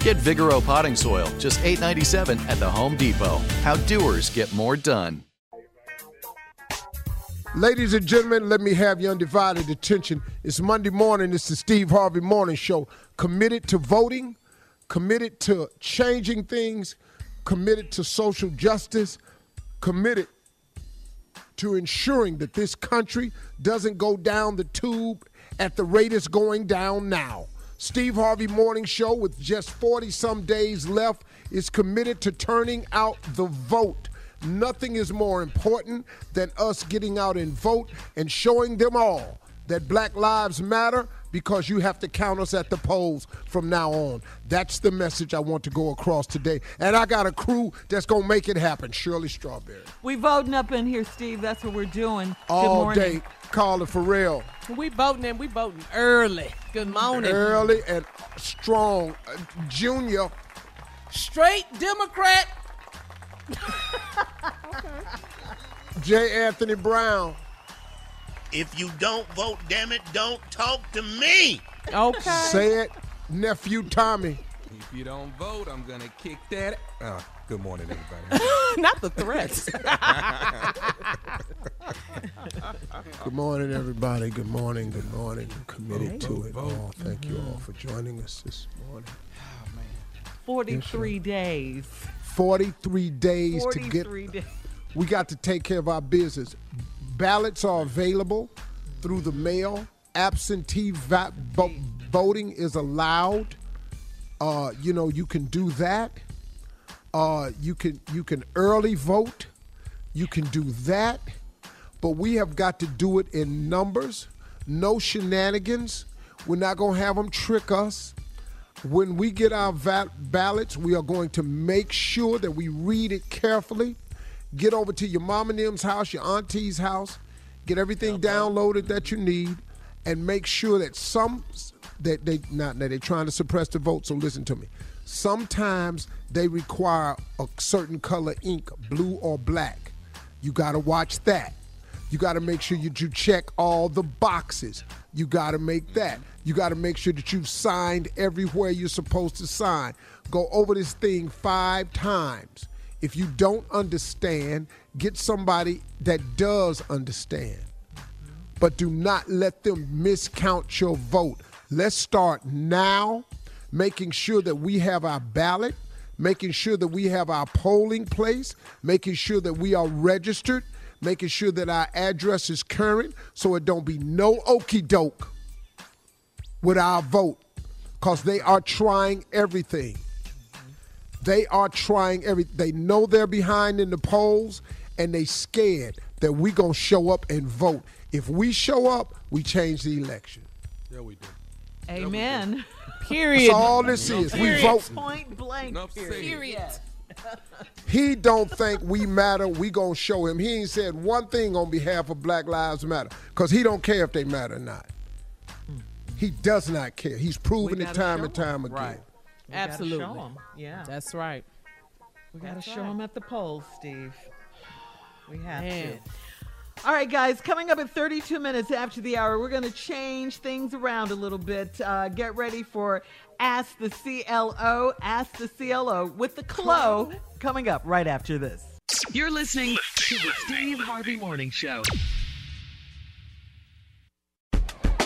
Get Vigoro potting soil, just $8.97 at the Home Depot. How doers get more done. Ladies and gentlemen, let me have your undivided attention. It's Monday morning. It's the Steve Harvey Morning Show. Committed to voting, committed to changing things, committed to social justice, committed to ensuring that this country doesn't go down the tube at the rate it's going down now. Steve Harvey Morning Show, with just 40 some days left, is committed to turning out the vote. Nothing is more important than us getting out and vote and showing them all that Black Lives Matter because you have to count us at the polls from now on. That's the message I want to go across today. And I got a crew that's going to make it happen. Shirley Strawberry. We voting up in here, Steve. That's what we're doing. All Good day. Carla Ferrell. We voting and we voting early. Good morning. Early and strong. Uh, junior. Straight Democrat. J. Anthony Brown. If you don't vote, damn it, don't talk to me. Okay. Say it, nephew Tommy. If you don't vote, I'm gonna kick that. Uh, good morning, everybody. Not the threats. Good morning, everybody. Good morning. Good morning. I'm committed to it all. Thank you all for joining us this morning. 43 days. 43 days to get. 43 days. We got to take care of our business. Ballots are available through the mail. Absentee va- vo- voting is allowed. Uh, you know, you can do that. Uh, you can you can early vote. You can do that. But we have got to do it in numbers. No shenanigans. We're not going to have them trick us. When we get our va- ballots, we are going to make sure that we read it carefully. Get over to your mom and them's house, your auntie's house, get everything downloaded that you need, and make sure that some that they not that they're trying to suppress the vote. So listen to me. Sometimes they require a certain color ink, blue or black. You got to watch that. You got to make sure that you check all the boxes. You got to make that. You got to make sure that you've signed everywhere you're supposed to sign. Go over this thing five times. If you don't understand, get somebody that does understand. But do not let them miscount your vote. Let's start now, making sure that we have our ballot, making sure that we have our polling place, making sure that we are registered, making sure that our address is current so it don't be no okey doke with our vote because they are trying everything. They are trying every. They know they're behind in the polls, and they scared that we gonna show up and vote. If we show up, we change the election. Yeah, we do. Amen. Period. That's all this is. We vote. Point blank. Enough said. Period. He don't think we matter. We gonna show him. He ain't said one thing on behalf of Black Lives Matter because he don't care if they matter or not. He does not care. He's proven it time and time again. Right. We gotta Absolutely. Yeah. That's right. We got to show right. them at the polls, Steve. We have Man. to. All right, guys, coming up at 32 minutes after the hour, we're going to change things around a little bit. Uh, get ready for Ask the CLO, Ask the CLO with the CLO coming up right after this. You're listening to the Steve Harvey Morning Show.